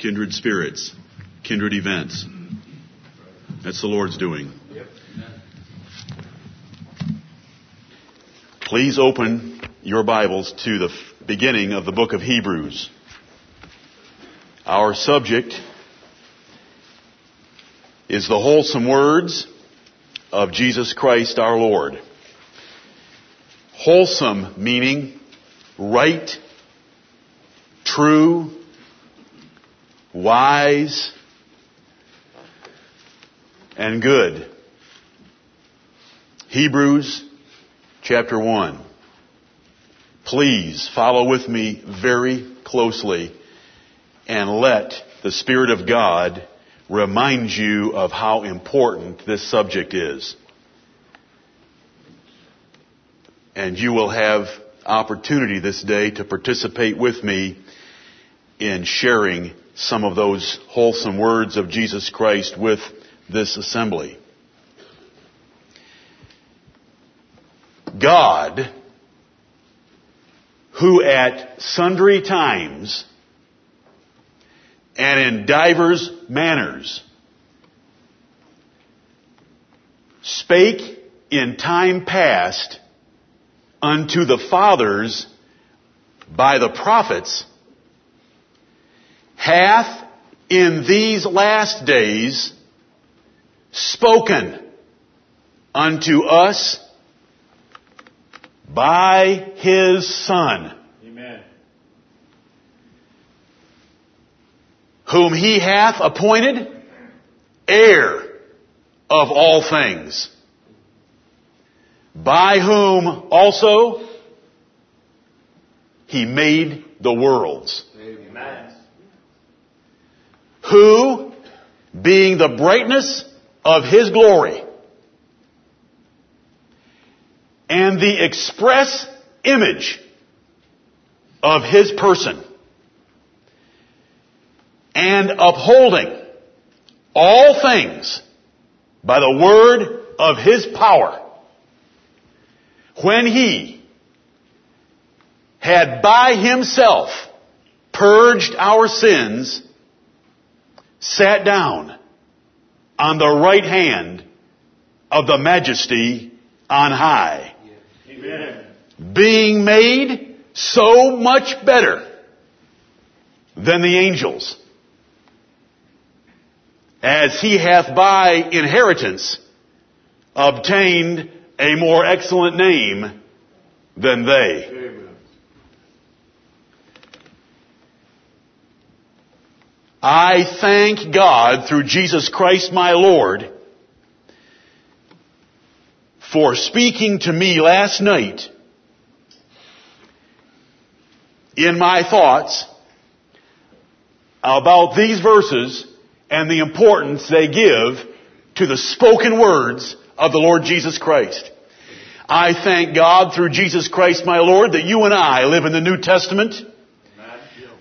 kindred spirits, kindred events. That's the Lord's doing. Please open your Bibles to the beginning of the book of Hebrews. Our subject is the wholesome words of Jesus Christ our Lord. Wholesome meaning right, true, wise, and good. Hebrews chapter 1. Please follow with me very closely and let the Spirit of God remind you of how important this subject is. And you will have opportunity this day to participate with me in sharing some of those wholesome words of Jesus Christ with this assembly. God, who at sundry times and in divers manners spake in time past unto the fathers by the prophets, hath in these last days spoken unto us by his Son. Amen. Whom he hath appointed heir of all things by whom also he made the worlds. Amen. Who, being the brightness of his glory and the express image of his person and upholding all things by the word of his power when he had by himself purged our sins, sat down on the right hand of the majesty on high. Amen. Being made so much better than the angels, as he hath by inheritance obtained a more excellent name than they. Amen. I thank God through Jesus Christ my Lord for speaking to me last night in my thoughts about these verses and the importance they give to the spoken words of the Lord Jesus Christ. I thank God through Jesus Christ my Lord that you and I live in the New Testament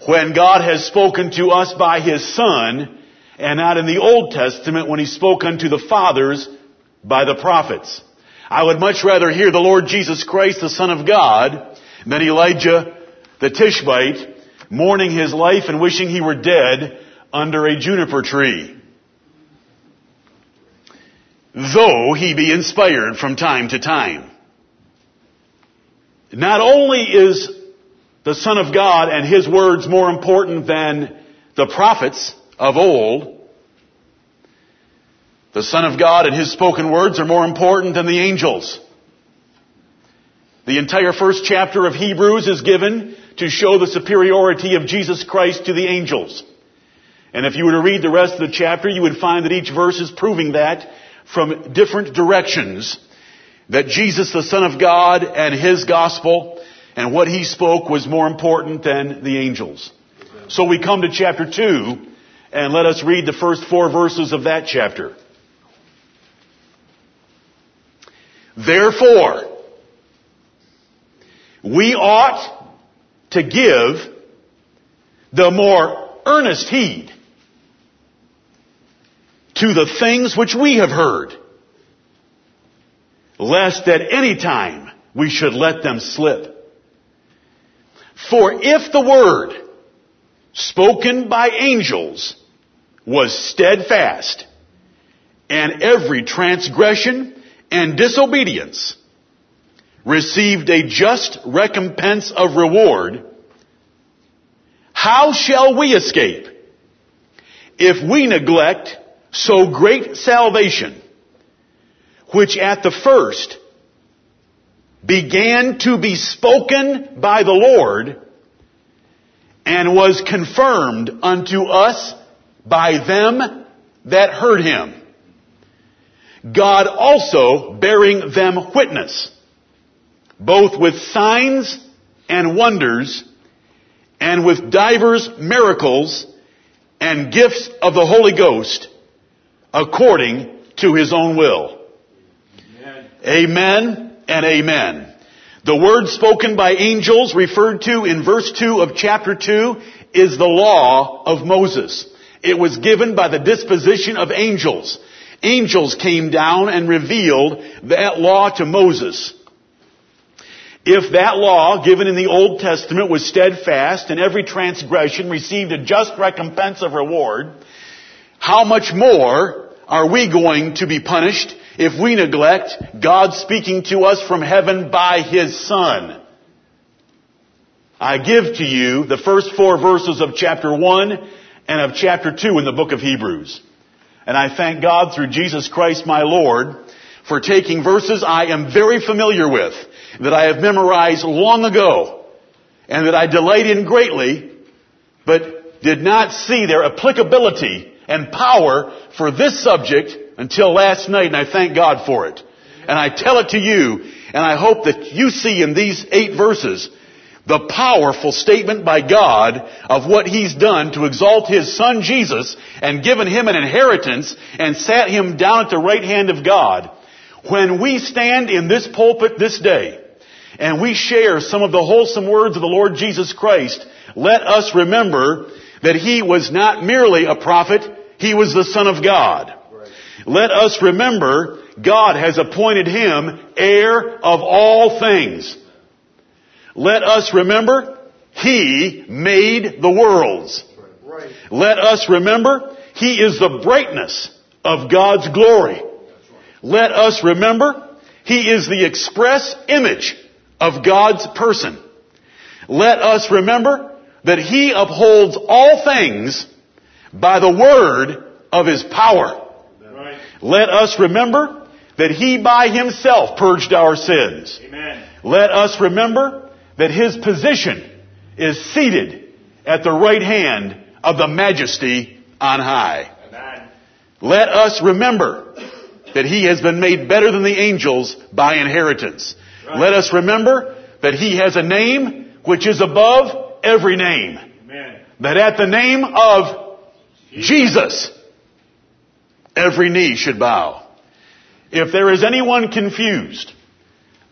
when God has spoken to us by His Son and not in the Old Testament when He spoke unto the fathers by the prophets. I would much rather hear the Lord Jesus Christ, the Son of God, than Elijah the Tishbite mourning his life and wishing he were dead under a juniper tree. Though he be inspired from time to time. Not only is the Son of God and His words more important than the prophets of old, the Son of God and His spoken words are more important than the angels. The entire first chapter of Hebrews is given to show the superiority of Jesus Christ to the angels. And if you were to read the rest of the chapter, you would find that each verse is proving that from different directions. That Jesus, the Son of God, and His gospel and what He spoke was more important than the angels. So we come to chapter 2, and let us read the first four verses of that chapter. Therefore, we ought to give the more earnest heed to the things which we have heard, lest at any time we should let them slip. For if the word spoken by angels was steadfast, and every transgression and disobedience received a just recompense of reward, how shall we escape if we neglect so great salvation, which at the first began to be spoken by the Lord and was confirmed unto us by them that heard him. God also bearing them witness, both with signs and wonders, and with divers miracles and gifts of the Holy Ghost, according to his own will. Amen, amen and amen. The word spoken by angels referred to in verse 2 of chapter 2 is the law of Moses. It was given by the disposition of angels. Angels came down and revealed that law to Moses. If that law given in the Old Testament was steadfast and every transgression received a just recompense of reward, how much more are we going to be punished if we neglect God speaking to us from heaven by His Son? I give to you the first four verses of chapter 1 and of chapter 2 in the book of Hebrews. And I thank God through Jesus Christ my Lord for taking verses I am very familiar with, that I have memorized long ago, and that I delight in greatly, but did not see their applicability and power for this subject until last night, and I thank God for it. And I tell it to you, and I hope that you see in these eight verses the powerful statement by God of what He's done to exalt His Son Jesus and given Him an inheritance and sat Him down at the right hand of God. When we stand in this pulpit this day and we share some of the wholesome words of the Lord Jesus Christ, let us remember that He was not merely a prophet, He was the Son of God. Let us remember God has appointed Him heir of all things. Let us remember, He made the worlds. Let us remember, He is the brightness of God's glory. Let us remember, He is the express image of God's person. Let us remember that He upholds all things by the word of His power. Let us remember that He by Himself purged our sins. Amen. Let us remember that his position is seated at the right hand of the majesty on high. Amen. Let us remember that he has been made better than the angels by inheritance. Right. Let us remember that he has a name which is above every name. Amen. That at the name of Jesus, every knee should bow. If there is anyone confused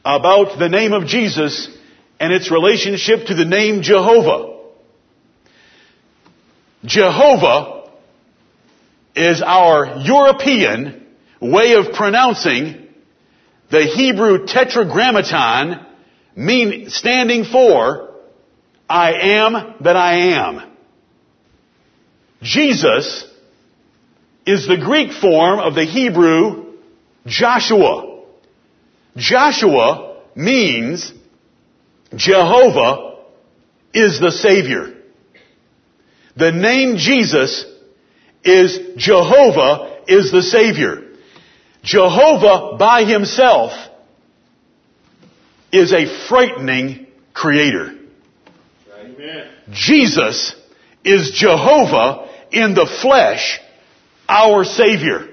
about the name of Jesus, and its relationship to the name Jehovah. Jehovah is our European way of pronouncing the Hebrew tetragrammaton mean, standing for I am that I am. Jesus is the Greek form of the Hebrew Joshua. Joshua means Jehovah is the Savior. The name Jesus is Jehovah is the Savior. Jehovah by himself is a frightening creator. Amen. Jesus is Jehovah in the flesh, our Savior.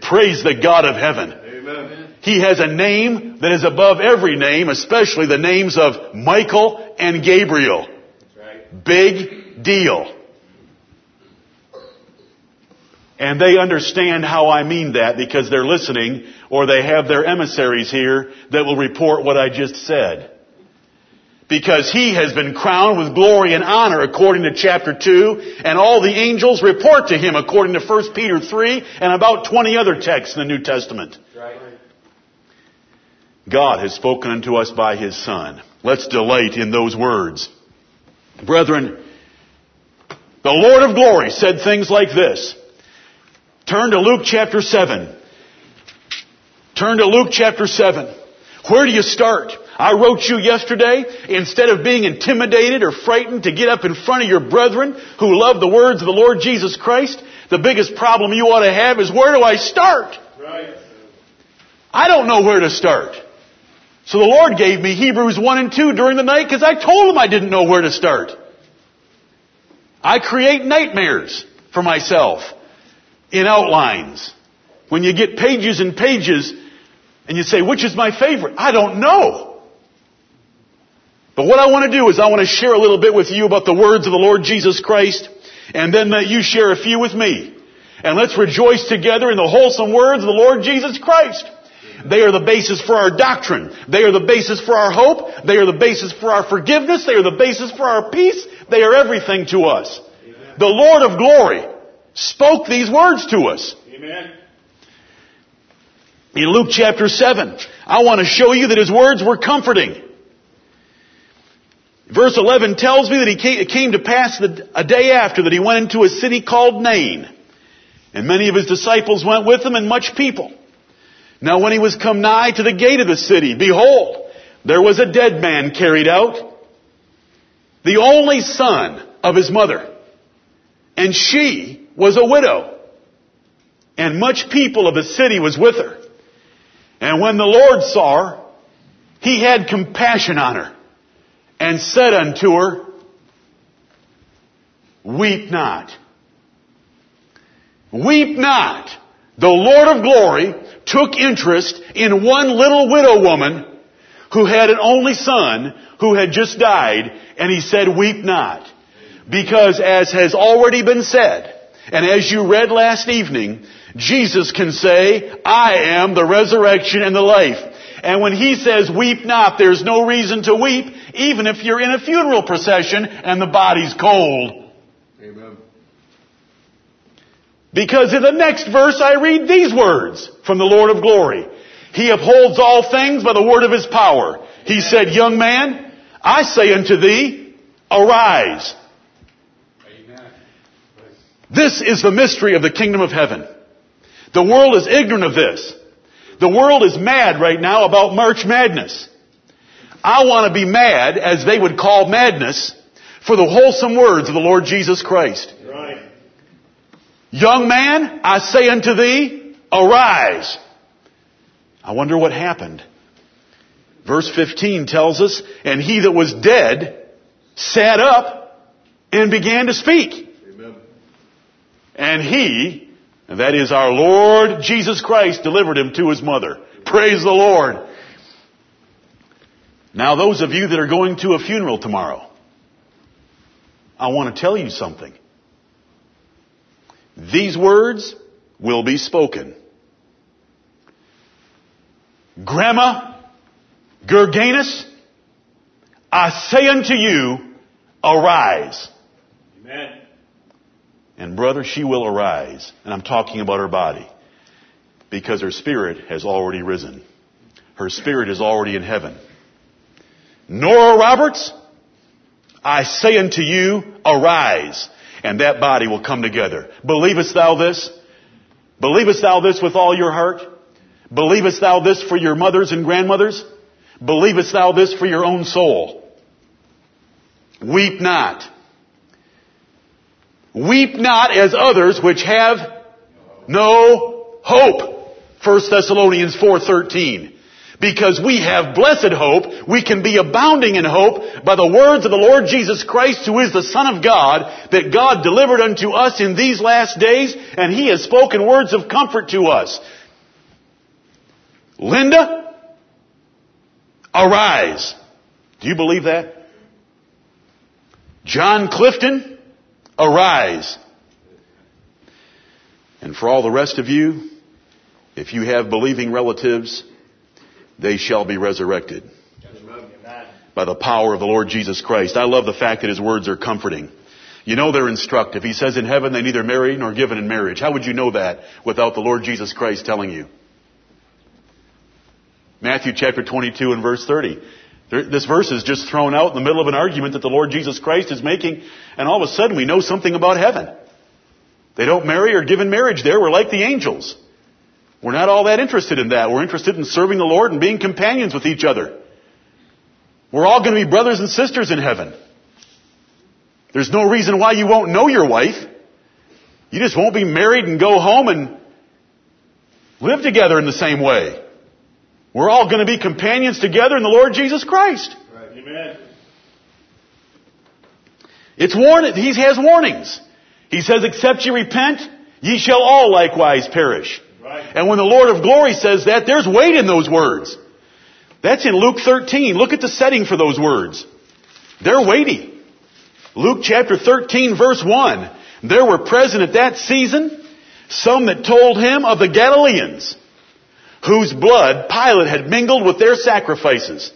Praise the God of heaven. Amen. He has a name that is above every name, especially the names of Michael and Gabriel. Right. Big deal. And they understand how I mean that because they're listening or they have their emissaries here that will report what I just said. Because he has been crowned with glory and honor according to chapter 2 and all the angels report to him according to 1 Peter 3 and about 20 other texts in the New Testament. God has spoken unto us by His Son. Let's delight in those words. Brethren, The Lord of glory said things like this. Turn to Luke chapter 7. Turn to Luke chapter 7. Where do you start? I wrote you yesterday, instead of being intimidated or frightened to get up in front of your brethren who love the words of the Lord Jesus Christ, the biggest problem you ought to have is where do I start? Right. I don't know where to start. So the Lord gave me Hebrews 1 and 2 during the night because I told him I didn't know where to start. I create nightmares for myself in outlines. When you get pages and pages and you say, which is my favorite? I don't know. But what I want to do is I want to share a little bit with you about the words of the Lord Jesus Christ and then let you share a few with me. And let's rejoice together in the wholesome words of the Lord Jesus Christ. They are the basis for our doctrine. They are the basis for our hope. They are the basis for our forgiveness. They are the basis for our peace. They are everything to us. The Lord of glory spoke these words to us. Amen. In Luke chapter 7, I want to show you that his words were comforting. Verse 11 tells me that he came, it came to pass a day after that he went into a city called Nain. And many of his disciples went with him and much people. Now when he was come nigh to the gate of the city, behold, there was a dead man carried out, the only son of his mother. And she was a widow. And much people of the city was with her. And when the Lord saw her, he had compassion on her and said unto her, Weep not. Weep not. The Lord of glory took interest in one little widow woman who had an only son who had just died and he said, weep not. Because as has already been said, and as you read last evening, Jesus can say, I am the resurrection and the life. And when he says weep not, there's no reason to weep, even if you're in a funeral procession and the body's cold. Amen. Because in the next verse I read these words from the Lord of glory. He upholds all things by the word of his power. He said, young man, I say unto thee, arise. Amen. This is the mystery of the kingdom of heaven. The world is ignorant of this. The world is mad right now about March Madness. I want to be mad, as they would call madness, for the wholesome words of the Lord Jesus Christ. Right. Young man, I say unto thee, arise. I wonder what happened. Verse 15 tells us, and he that was dead sat up and began to speak. Amen. And he, and that is our Lord Jesus Christ, delivered him to his mother. Praise the Lord. Now those of you that are going to a funeral tomorrow, I want to tell you something. These words will be spoken. Grandma Gerganus, I say unto you, arise. Amen. And brother, she will arise. And I'm talking about her body. Because her spirit has already risen. Her spirit is already in heaven. Nora Roberts, I say unto you, arise. And that body will come together. Believest thou this? Believest thou this with all your heart? Believest thou this for your mothers and grandmothers? Believest thou this for your own soul? Weep not. Weep not as others which have no hope. 1 Thessalonians 4:13. Because we have blessed hope, we can be abounding in hope by the words of the Lord Jesus Christ, who is the Son of God, that God delivered unto us in these last days, and He has spoken words of comfort to us. Linda, arise. Do you believe that? John Clifton, arise. And for all the rest of you, if you have believing relatives, they shall be resurrected by the power of the Lord Jesus Christ. I love the fact that his words are comforting. You know they're instructive. He says in heaven they neither marry nor given in marriage. How would you know that without the Lord Jesus Christ telling you? Matthew chapter 22 and verse 30. This verse is just thrown out in the middle of an argument that the Lord Jesus Christ is making, and all of a sudden we know something about heaven. They don't marry or give in marriage there. We're like the angels. We're not all that interested in that. We're interested in serving the Lord and being companions with each other. We're all going to be brothers and sisters in heaven. There's no reason why you won't know your wife. You just won't be married and go home and live together in the same way. We're all going to be companions together in the Lord Jesus Christ. Right. Amen. It's warning. He has warnings. He says, except ye repent, ye shall all likewise perish. And when the Lord of glory says that, there's weight in those words. That's in Luke 13. Look at the setting for those words. They're weighty. Luke chapter 13 verse 1. There were present at that season some that told him of the Galileans, whose blood Pilate had mingled with their sacrifices.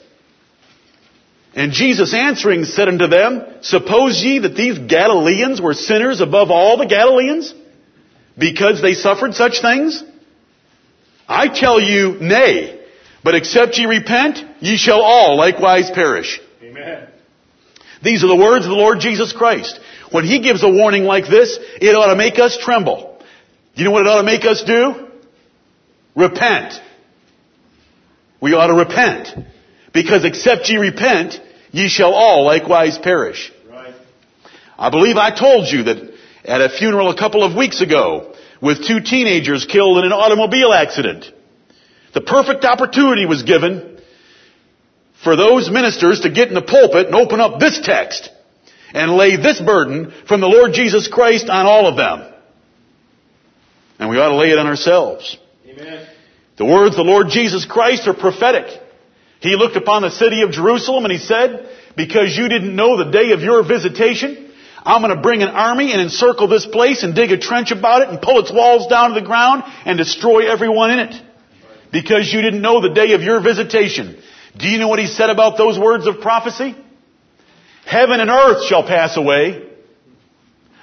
And Jesus answering said unto them, Suppose ye that these Galileans were sinners above all the Galileans? Because they suffered such things? I tell you, nay. But except ye repent, ye shall all likewise perish. Amen. These are the words of the Lord Jesus Christ. When He gives a warning like this, it ought to make us tremble. You know what it ought to make us do? Repent. We ought to repent. Because except ye repent, ye shall all likewise perish. Right. I believe I told you that at a funeral a couple of weeks ago with two teenagers killed in an automobile accident. The perfect opportunity was given for those ministers to get in the pulpit and open up this text and lay this burden from the Lord Jesus Christ on all of them. And we ought to lay it on ourselves. Amen. The words of the Lord Jesus Christ are prophetic. He looked upon the city of Jerusalem and he said, because you didn't know the day of your visitation, I'm going to bring an army and encircle this place and dig a trench about it and pull its walls down to the ground and destroy everyone in it. Because you didn't know the day of your visitation. Do you know what he said about those words of prophecy? Heaven and earth shall pass away,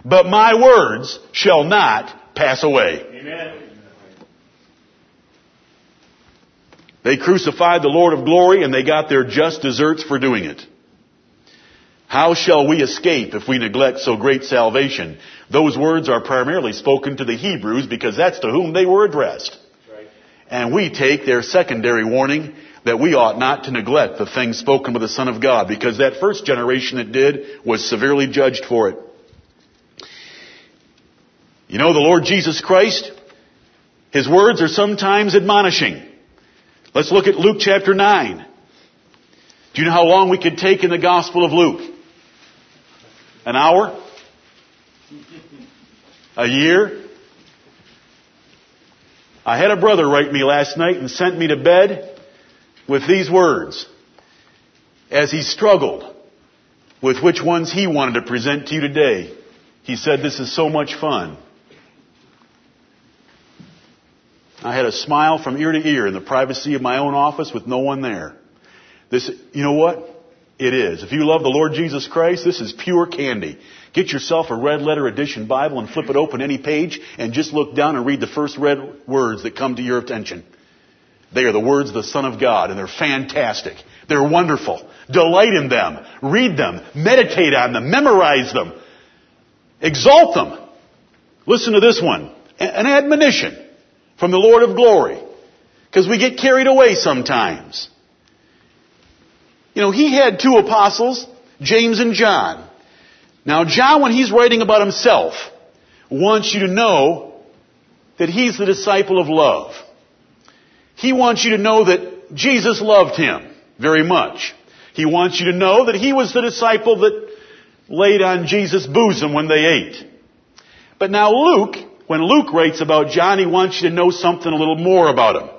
but my words shall not pass away. Amen. They crucified the Lord of glory and they got their just deserts for doing it. How shall we escape if we neglect so great salvation? Those words are primarily spoken to the Hebrews because that's to whom they were addressed. Right. And we take their secondary warning that we ought not to neglect the things spoken by the Son of God because that first generation that did was severely judged for it. You know, the Lord Jesus Christ, His words are sometimes admonishing. Let's look at Luke chapter 9. Do you know how long we could take in the Gospel of Luke? An hour? A year? I had a brother write me last night and sent me to bed with these words as he struggled with which ones he wanted to present to you today. He said, This is so much fun. I had a smile from ear to ear in the privacy of my own office with no one there. This, you know what? It is. If you love the Lord Jesus Christ, this is pure candy. Get yourself a red letter edition Bible and flip it open any page and just look down and read the first red words that come to your attention. They are the words of the Son of God and they're fantastic. They're wonderful. Delight in them. Read them. Meditate on them. Memorize them. Exalt them. Listen to this one. An admonition from the Lord of glory. Because we get carried away sometimes. You know, he had two apostles, James and John. Now, John, when he's writing about himself, wants you to know that he's the disciple of love. He wants you to know that Jesus loved him very much. He wants you to know that he was the disciple that laid on Jesus' bosom when they ate. But now Luke, when Luke writes about John, he wants you to know something a little more about him.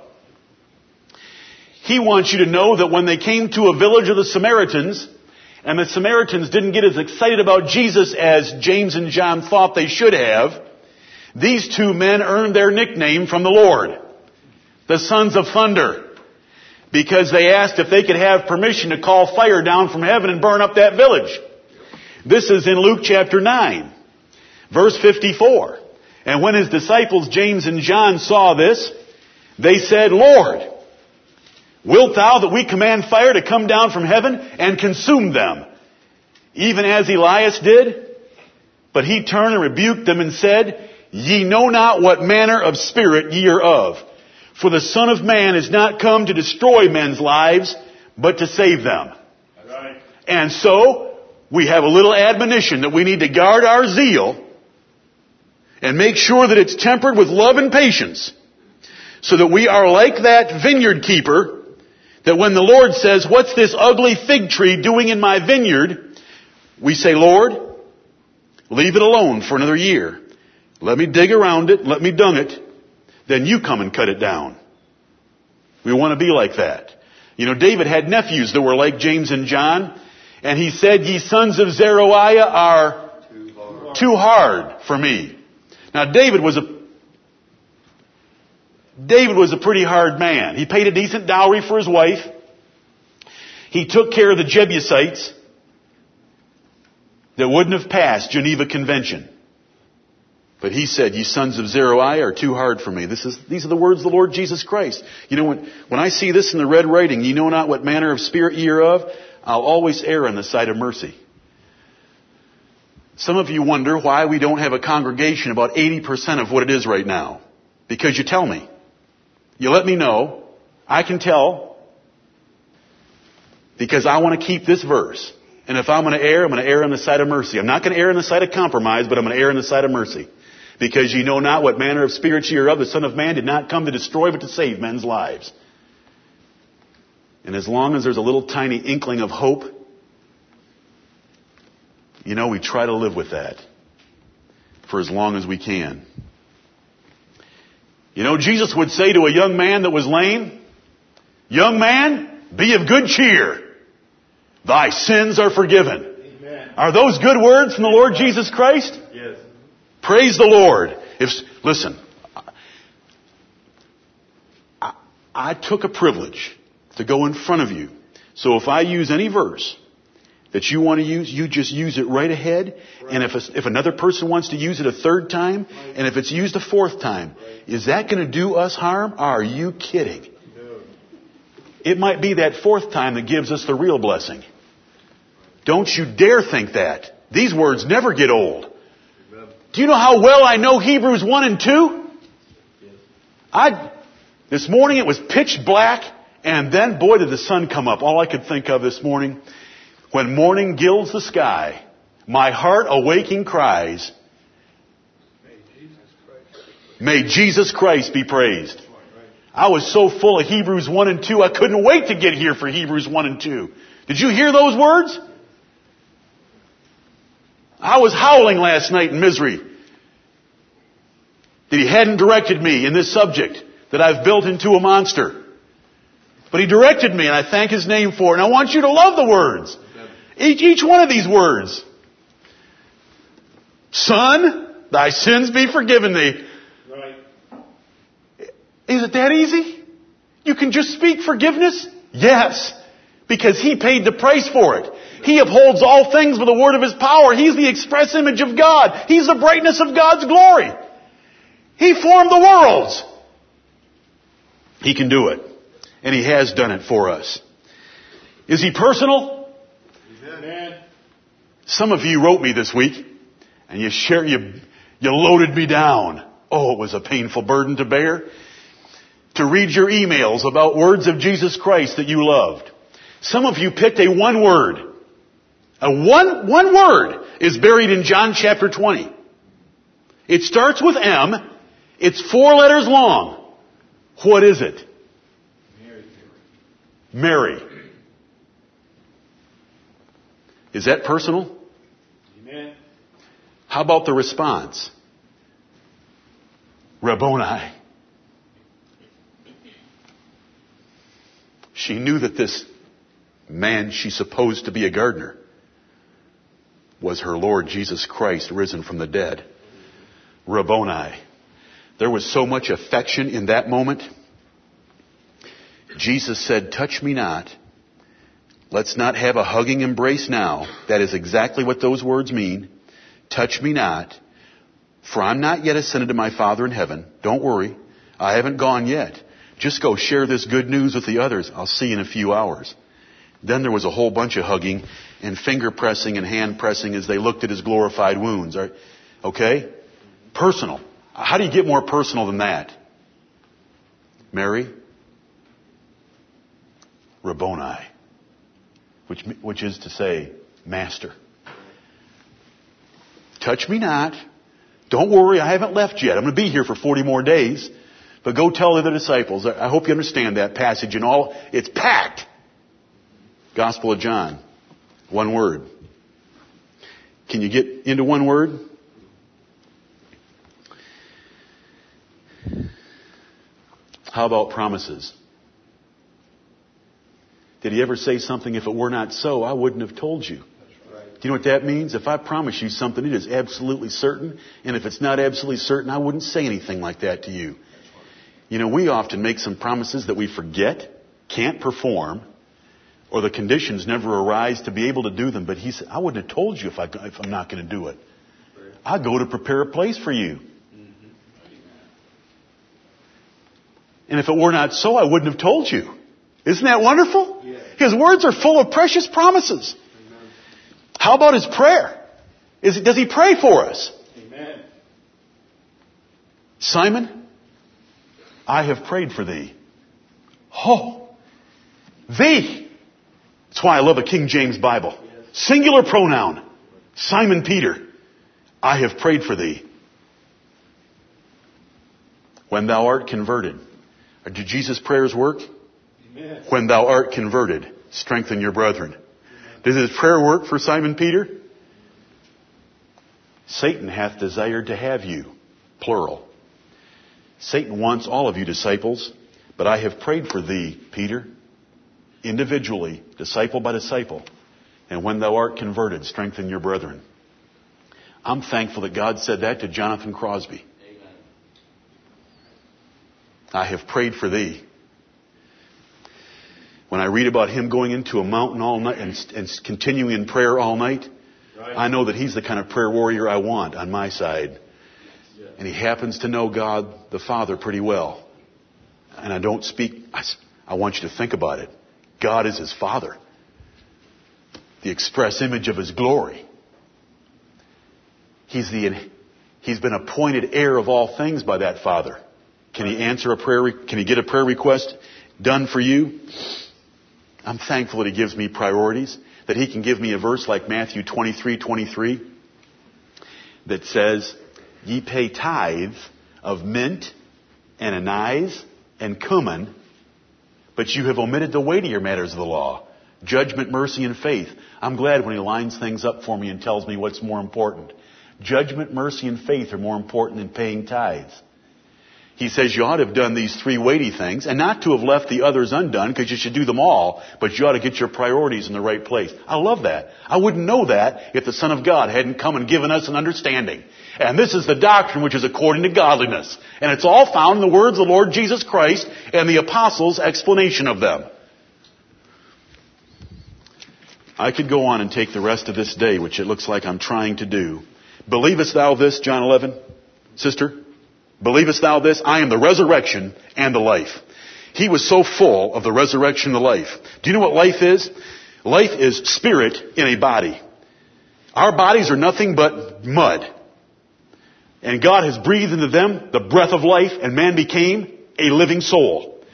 He wants you to know that when they came to a village of the Samaritans, and the Samaritans didn't get as excited about Jesus as James and John thought they should have, these two men earned their nickname from the Lord. The sons of thunder. Because they asked if they could have permission to call fire down from heaven and burn up that village. This is in Luke chapter 9, verse 54. And when his disciples James and John saw this, they said, Lord, Wilt thou that we command fire to come down from heaven and consume them? Even as Elias did? But he turned and rebuked them and said, Ye know not what manner of spirit ye are of. For the Son of Man is not come to destroy men's lives, but to save them. Right. And so, we have a little admonition that we need to guard our zeal and make sure that it's tempered with love and patience so that we are like that vineyard keeper that when the Lord says, what's this ugly fig tree doing in my vineyard? We say, Lord, leave it alone for another year. Let me dig around it, let me dung it, then you come and cut it down. We want to be like that. You know, David had nephews that were like James and John, and he said, ye sons of Zeruiah are Too hard. too hard for me. Now David was a David was a pretty hard man. He paid a decent dowry for his wife. He took care of the Jebusites that wouldn't have passed Geneva Convention. But he said, ye sons of Zeruiah are too hard for me. This is, these are the words of the Lord Jesus Christ. You know, when, when I see this in the red writing, you know not what manner of spirit ye are of, I'll always err on the side of mercy. Some of you wonder why we don't have a congregation about 80% of what it is right now. Because you tell me. You let me know. I can tell. Because I want to keep this verse. And if I'm going to err, I'm going to err on the side of mercy. I'm not going to err on the side of compromise, but I'm going to err on the side of mercy. Because ye know not what manner of spirit ye are of. The Son of Man did not come to destroy, but to save men's lives. And as long as there's a little tiny inkling of hope, you know, we try to live with that for as long as we can. You know, Jesus would say to a young man that was lame, Young man, be of good cheer. Thy sins are forgiven. Amen. Are those good words from the Lord Jesus Christ? Yes. Praise the Lord. If, listen, I, I took a privilege to go in front of you. So if I use any verse that you want to use, you just use it right ahead. And if, a, if another person wants to use it a third time, and if it's used a fourth time, is that going to do us harm? Are you kidding? No. It might be that fourth time that gives us the real blessing. Don't you dare think that. These words never get old. Do you know how well I know Hebrews 1 and 2? I, this morning it was pitch black and then boy did the sun come up. All I could think of this morning, when morning gilds the sky, my heart awaking cries, May Jesus Christ be praised. I was so full of Hebrews 1 and 2, I couldn't wait to get here for Hebrews 1 and 2. Did you hear those words? I was howling last night in misery that he hadn't directed me in this subject that I've built into a monster. But he directed me and I thank his name for it. And I want you to love the words. Each, each one of these words. Son, thy sins be forgiven thee. Right. Is it that easy? You can just speak forgiveness? Yes. Because He paid the price for it. He upholds all things with the word of His power. He's the express image of God. He's the brightness of God's glory. He formed the worlds. He can do it. And He has done it for us. Is He personal? Some of you wrote me this week and you share, you, you loaded me down. Oh, it was a painful burden to bear. To read your emails about words of Jesus Christ that you loved. Some of you picked a one word. A one, one word is buried in John chapter 20. It starts with M. It's four letters long. What is it? Mary. Is that personal? Amen. How about the response? Rabboni. She knew that this man she supposed to be a gardener was her Lord Jesus Christ risen from the dead. Rabboni. There was so much affection in that moment. Jesus said, touch me not. Let's not have a hugging embrace now. That is exactly what those words mean. Touch me not, for I'm not yet ascended to my Father in heaven. Don't worry. I haven't gone yet. Just go share this good news with the others. I'll see you in a few hours. Then there was a whole bunch of hugging and finger pressing and hand pressing as they looked at his glorified wounds. Okay? Personal. How do you get more personal than that? Mary, Rabboni, which, which is to say, Master. Touch me not. Don't worry, I haven't left yet. I'm going to be here for 40 more days. But go tell the other disciples. I hope you understand that passage and all. It's packed. Gospel of John. One word. Can you get into one word? How about promises? Did he ever say something, if it were not so, I wouldn't have told you? Do you know what that means? If I promise you something, it is absolutely certain. And if it's not absolutely certain, I wouldn't say anything like that to you. You know, we often make some promises that we forget, can't perform, or the conditions never arise to be able to do them. But he said, I wouldn't have told you if, I, if I'm not going to do it. I go to prepare a place for you. And if it were not so, I wouldn't have told you. Isn't that wonderful? His words are full of precious promises. How about his prayer? Is, does he pray for us? Amen. Simon, I have prayed for thee. Oh, thee. That's why I love a King James Bible. Singular pronoun. Simon Peter, I have prayed for thee. When thou art converted. Did Jesus' prayers work? Amen. When thou art converted, strengthen your brethren. Does his prayer work for Simon Peter? Satan hath desired to have you, plural. Satan wants all of you disciples, but I have prayed for thee, Peter, individually, disciple by disciple. And when thou art converted, strengthen your brethren. I'm thankful that God said that to Jonathan Crosby. Amen. I have prayed for thee. When I read about him going into a mountain all night and, and continuing in prayer all night, Right. I know that he's the kind of prayer warrior I want on my side. And he happens to know God the Father pretty well. And I don't speak, I want you to think about it. God is his Father. The express image of his glory. He's the, he's been appointed heir of all things by that Father. Can he answer a prayer, can he get a prayer request done for you? I'm thankful that he gives me priorities, that he can give me a verse like Matthew 23, 23 that says, ye pay tithe of mint and anise and cumin, but you have omitted the weightier matters of the law, judgment, mercy, and faith. I'm glad when he lines things up for me and tells me what's more important. Judgment, mercy, and faith are more important than paying tithes. He says you ought to have done these three weighty things and not to have left the others undone because you should do them all, but you ought to get your priorities in the right place. I love that. I wouldn't know that if the Son of God hadn't come and given us an understanding. And this is the doctrine which is according to godliness. And it's all found in the words of the Lord Jesus Christ and the apostles' explanation of them. I could go on and take the rest of this day, which it looks like I'm trying to do. Believest thou this, John 11? Sister? Believest thou this? I am the resurrection and the life. He was so full of the resurrection and the life. Do you know what life is? Life is spirit in a body. Our bodies are nothing but mud. And God has breathed into them the breath of life and man became a living soul.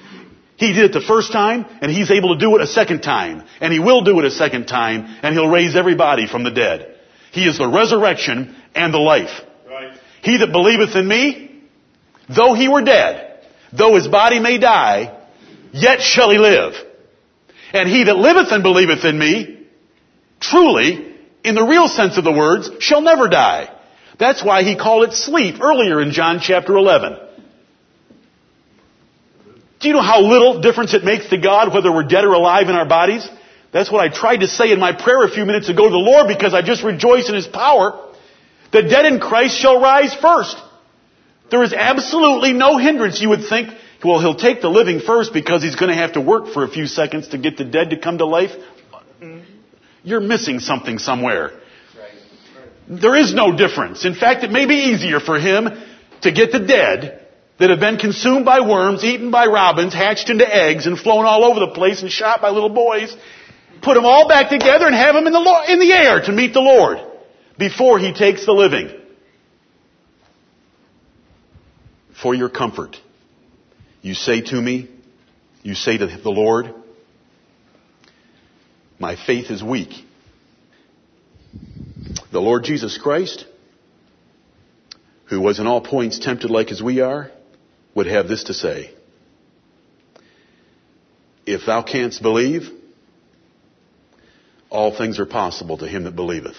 He did it the first time and he's able to do it a second time. And he will do it a second time and he'll raise everybody from the dead. He is the resurrection and the life. Right. He that believeth in me, though he were dead, though his body may die, yet shall he live. And he that liveth and believeth in me, truly, in the real sense of the words, shall never die. That's why he called it sleep earlier in John chapter 11. Do you know how little difference it makes to God whether we're dead or alive in our bodies? That's what I tried to say in my prayer a few minutes ago to the Lord because I just rejoice in His power. The dead in Christ shall rise first. There is absolutely no hindrance. You would think, well, He'll take the living first because He's going to have to work for a few seconds to get the dead to come to life. You're missing something somewhere. There is no difference. In fact, it may be easier for Him to get the dead that have been consumed by worms, eaten by robins, hatched into eggs, and flown all over the place and shot by little boys, put them all back together and have them in the, in the air to meet the Lord before He takes the living. For your comfort, you say to me, you say to the Lord, my faith is weak. The Lord Jesus Christ, who was in all points tempted like as we are, would have this to say. If thou canst believe, all things are possible to him that believeth.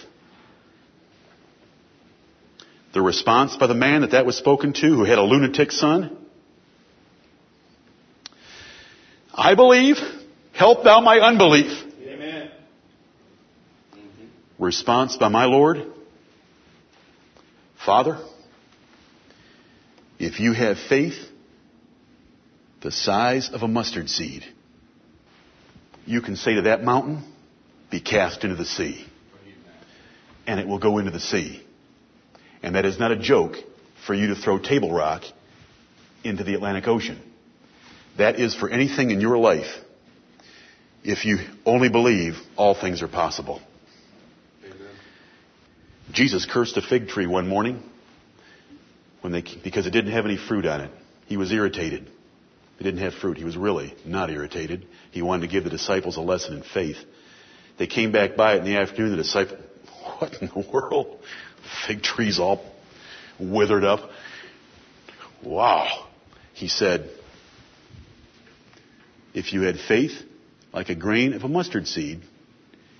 The response by the man that that was spoken to, who had a lunatic son, I believe, help thou my unbelief. Amen. Mm-hmm. Response by my Lord, Father, if you have faith the size of a mustard seed, you can say to that mountain, be cast into the sea. And it will go into the sea. And that is not a joke for you to throw table rock into the Atlantic Ocean. That is for anything in your life. If you only believe, all things are possible. Amen. Jesus cursed a fig tree one morning when they, because it didn't have any fruit on it. He was irritated. It didn't have fruit. He was really not irritated. He wanted to give the disciples a lesson in faith. They came back by it in the afternoon. The disciple, what in the world? Fig trees all withered up. Wow. He said, if you had faith like a grain of a mustard seed,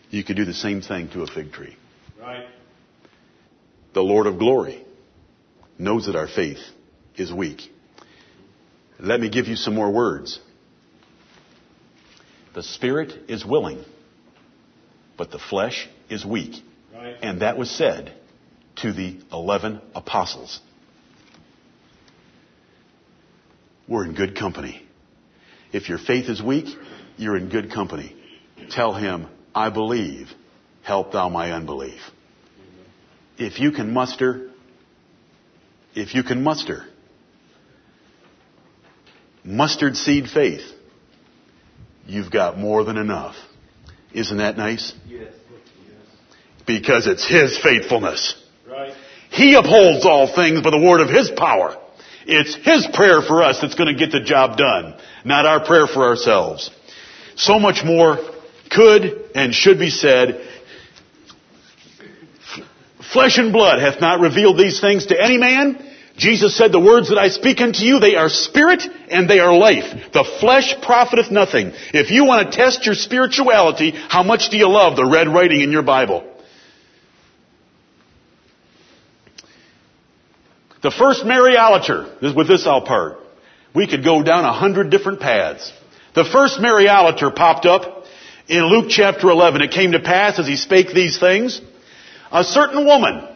you could do the same thing to a fig tree. Right. The Lord of glory knows that our faith is weak. Let me give you some more words. The spirit is willing, but the flesh is weak. Right. And that was said to the 11 apostles. We're in good company. If your faith is weak, you're in good company. Tell him, I believe, help thou my unbelief. If you can muster, if you can muster mustard seed faith, you've got more than enough. Isn't that nice? Yes. Because it's His faithfulness. Right. He upholds all things by the word of His power. It's His prayer for us that's going to get the job done, not our prayer for ourselves. So much more could and should be said. Flesh and blood hath not revealed these things to any man. Jesus said, the words that I speak unto you, they are spirit and they are life. The flesh profiteth nothing. If you want to test your spirituality, how much do you love the red writing in your Bible? The first Mariolater, this, with this I'll part. We could go down a hundred different paths. The first Mariolater popped up in Luke chapter 11. It came to pass as he spake these things. A certain woman,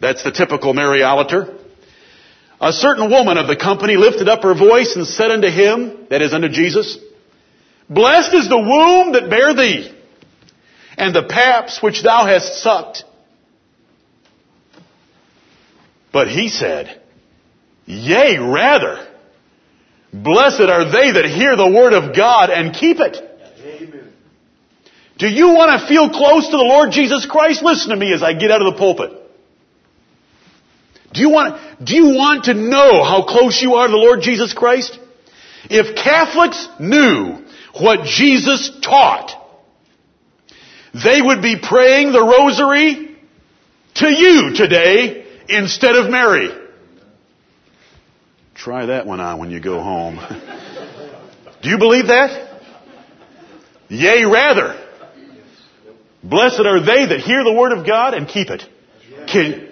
that's the typical Mariolater, a certain woman of the company lifted up her voice and said unto him, that is unto Jesus, Blessed is the womb that bare thee, and the paps which thou hast sucked. But he said, Yea, rather, blessed are they that hear the word of God and keep it. Amen. Do you want to feel close to the Lord Jesus Christ? Listen to me as I get out of the pulpit. Do you want, do you want to know how close you are to the Lord Jesus Christ? If Catholics knew what Jesus taught, they would be praying the rosary to you today instead of Mary. Try that one on when you go home. Do you believe that? Yea, rather. Blessed are they that hear the word of God and keep it. Can,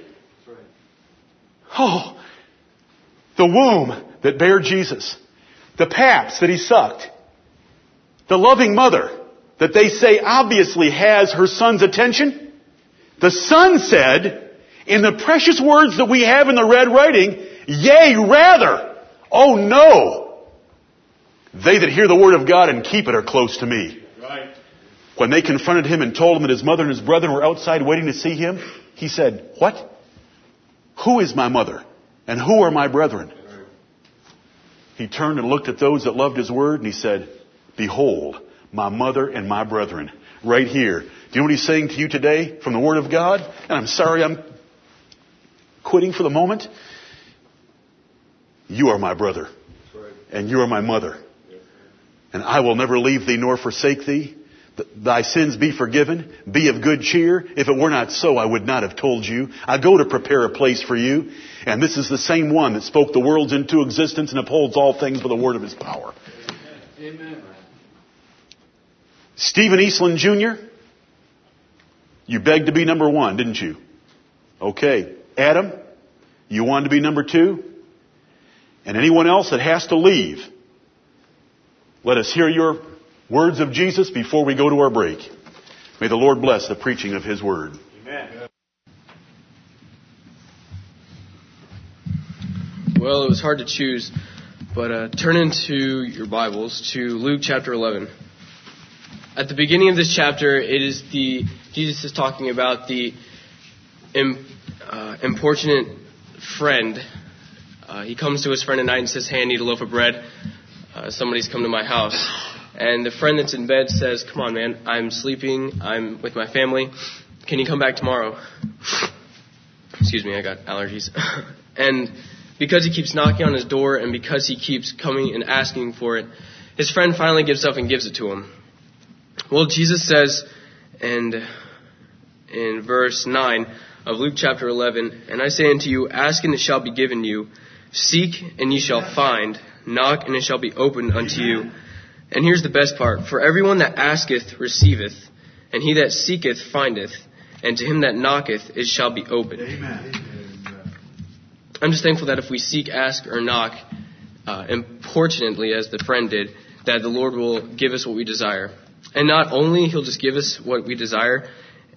oh, the womb that bare Jesus, the paps that he sucked, the loving mother that they say obviously has her son's attention. The son said, in the precious words that we have in the red writing, yea, rather, oh no, they that hear the word of God and keep it are close to me. Right. When they confronted him and told him that his mother and his brethren were outside waiting to see him, he said, What? Who is my mother? And who are my brethren? he turned and looked at those that loved his word and he said, Behold, my mother and my brethren, right here. Do you know what he's saying to you today from the word of God? And I'm sorry I'm quitting for the moment. You are my brother and you are my mother. And I will never leave thee nor forsake thee. Thy sins be forgiven. Be of good cheer. If it were not so, I would not have told you. I go to prepare a place for you. And this is the same one that spoke the worlds into existence and upholds all things by the word of his power. Amen. Stephen Eastland Jr., you begged to be number one, didn't you? Okay. Adam, you wanted to be number two? And anyone else that has to leave, let us hear your words of Jesus before we go to our break. May the Lord bless the preaching of His Word. Amen. Well, it was hard to choose, but uh, turn into your Bibles to Luke chapter 11. At the beginning of this chapter, it is the Jesus is talking about the uh, importunate friend. Uh, he comes to his friend at night and says, "Hey, I need a loaf of bread. Uh, somebody's come to my house." And the friend that's in bed says, "Come on, man. I'm sleeping. I'm with my family. Can you come back tomorrow?" Excuse me, I got allergies. and because he keeps knocking on his door and because he keeps coming and asking for it, his friend finally gives up and gives it to him. Well, Jesus says, and in verse 9 of Luke chapter 11, And I say unto you, ask and it shall be given you, seek and ye shall find, knock and it shall be opened unto you. And here's the best part, for everyone that asketh receiveth, and he that seeketh findeth, and to him that knocketh it shall be opened. Amen. I'm just thankful that if we seek, ask, or knock, uh, importunately, as the friend did, that the Lord will give us what we desire. And not only He'll just give us what we desire,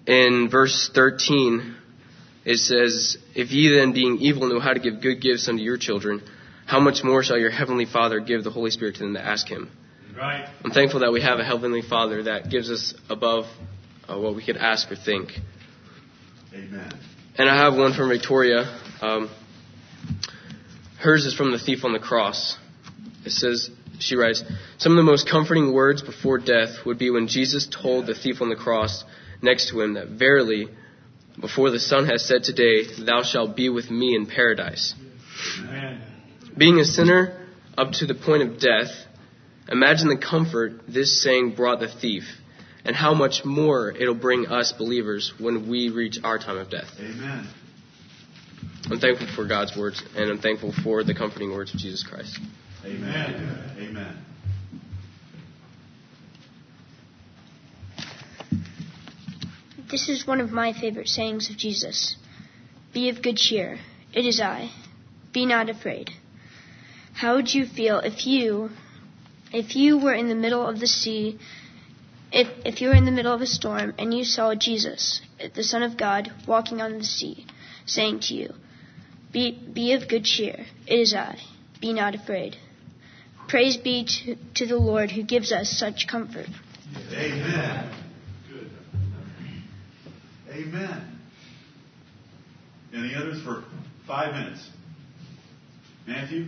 in verse 13, it says, If ye then, being evil, know how to give good gifts unto your children, how much more shall your heavenly Father give the Holy Spirit to them that ask Him? Right. I'm thankful that we have a heavenly Father that gives us above uh, what we could ask or think. Amen. And I have one from Victoria. Um, hers is from the thief on the cross. It says, she writes, Some of the most comforting words before death would be when Jesus told the thief on the cross next to him that verily, before the sun has set today, thou shalt be with me in paradise. Amen. Being a sinner up to the point of death, imagine the comfort this saying brought the thief, and how much more it'll bring us believers when we reach our time of death. Amen. I'm thankful for God's words, and I'm thankful for the comforting words of Jesus Christ. Amen. Amen. This is one of my favorite sayings of Jesus. Be of good cheer. It is I. Be not afraid. How would you feel if you if you were in the middle of the sea if if you were in the middle of a storm and you saw Jesus, the Son of God, walking on the sea, saying to you, Be be of good cheer. It is I. Be not afraid. Praise be to, to the Lord who gives us such comfort. Amen. Amen. Any others for five minutes? Matthew?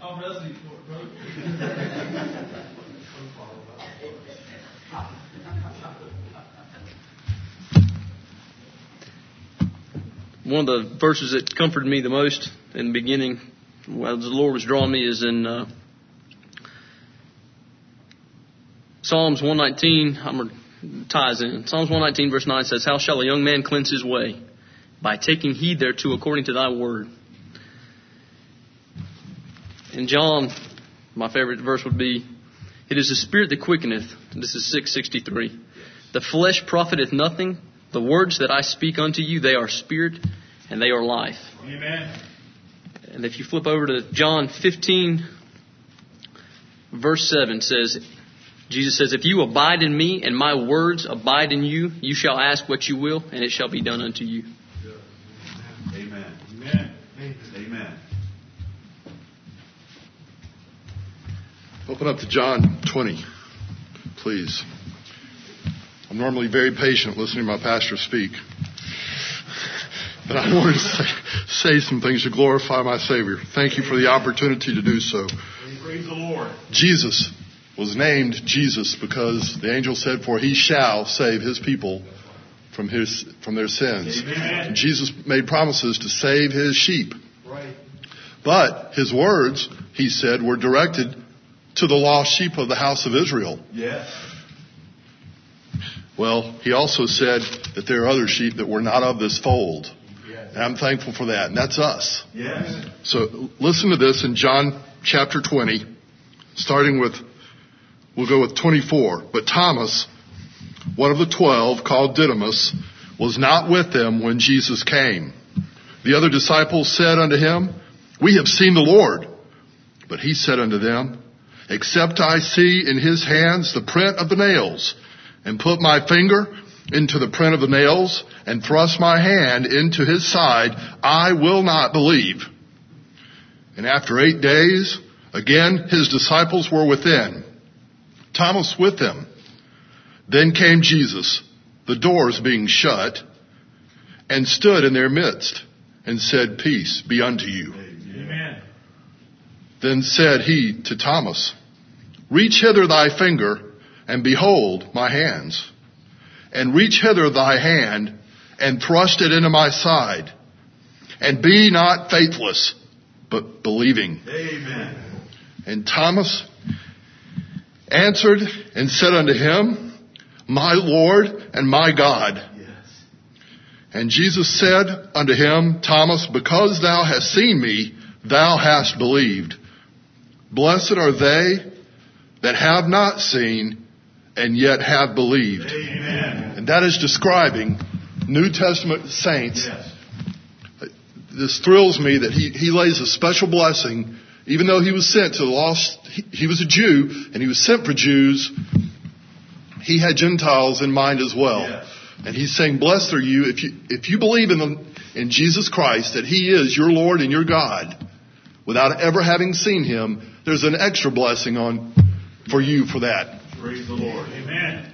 I'm ready for it, brother. one of the verses that comforted me the most in the beginning, as the Lord was drawing me, is in uh, Psalms 119. I'm gonna ties in. Psalms 119 verse 9 says, "How shall a young man cleanse his way? By taking heed thereto according to thy word." In John, my favorite verse would be, "It is the spirit that quickeneth." This is 663. The flesh profiteth nothing. The words that I speak unto you, they are spirit and they are life. Amen. And if you flip over to John 15, verse 7 says, Jesus says, If you abide in me and my words abide in you, you shall ask what you will, and it shall be done unto you. Amen. Amen. Amen. Open up to John 20, please. I'm normally very patient listening to my pastor speak. But I wanted to say, say some things to glorify my Savior. Thank you for the opportunity to do so. Praise the Lord. Jesus was named Jesus because the angel said, For he shall save his people from his from their sins. Amen. Jesus made promises to save his sheep. Right. But his words, he said, were directed to the lost sheep of the house of Israel. Yes. Well, he also said that there are other sheep that were not of this fold. Yes. And I'm thankful for that. And that's us. Yes. So listen to this in John chapter 20, starting with, we'll go with 24. But Thomas, one of the twelve, called Didymus, was not with them when Jesus came. The other disciples said unto him, We have seen the Lord. But he said unto them, Except I see in his hands the print of the nails, and put my finger into the print of the nails, and thrust my hand into his side, I will not believe. And after eight days, again his disciples were within, Thomas with them. Then came Jesus, the doors being shut, and stood in their midst, and said, Peace be unto you. Amen. Then said he to Thomas, Reach hither thy finger, and behold my hands. And reach hither thy hand, and thrust it into my side. And be not faithless, but believing. Amen. And Thomas answered and said unto him, My Lord and my God. Yes. And Jesus said unto him, Thomas, because thou hast seen me, thou hast believed. Blessed are they that have not seen and yet have believed. Amen. And that is describing New Testament saints. Yes. This thrills me that he, he lays a special blessing, even though he was sent to the lost, he, was a Jew and he was sent for Jews, he had Gentiles in mind as well. And he's saying, blessed are you if you, if you believe in the, in Jesus Christ that he is your Lord and your God without ever having seen him, there's an extra blessing on, for you for that. Praise the Lord. Amen.